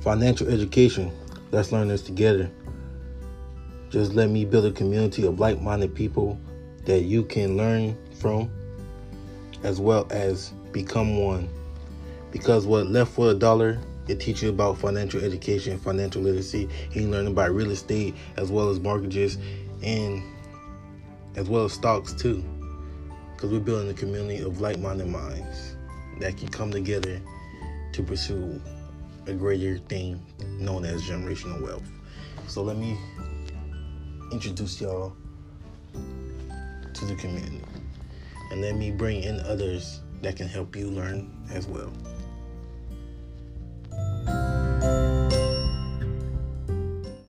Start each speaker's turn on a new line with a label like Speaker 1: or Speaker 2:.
Speaker 1: financial education. Let's learn this together. Just let me build a community of like minded people that you can learn from as well as become one. Because what left for a dollar, it teaches you about financial education, financial literacy. You can learn about real estate as well as mortgages and as well as stocks too. Because we're building a community of like minded minds that can come together to pursue a greater thing known as generational wealth. So let me introduce y'all to the community and let me bring in others that can help you learn as well.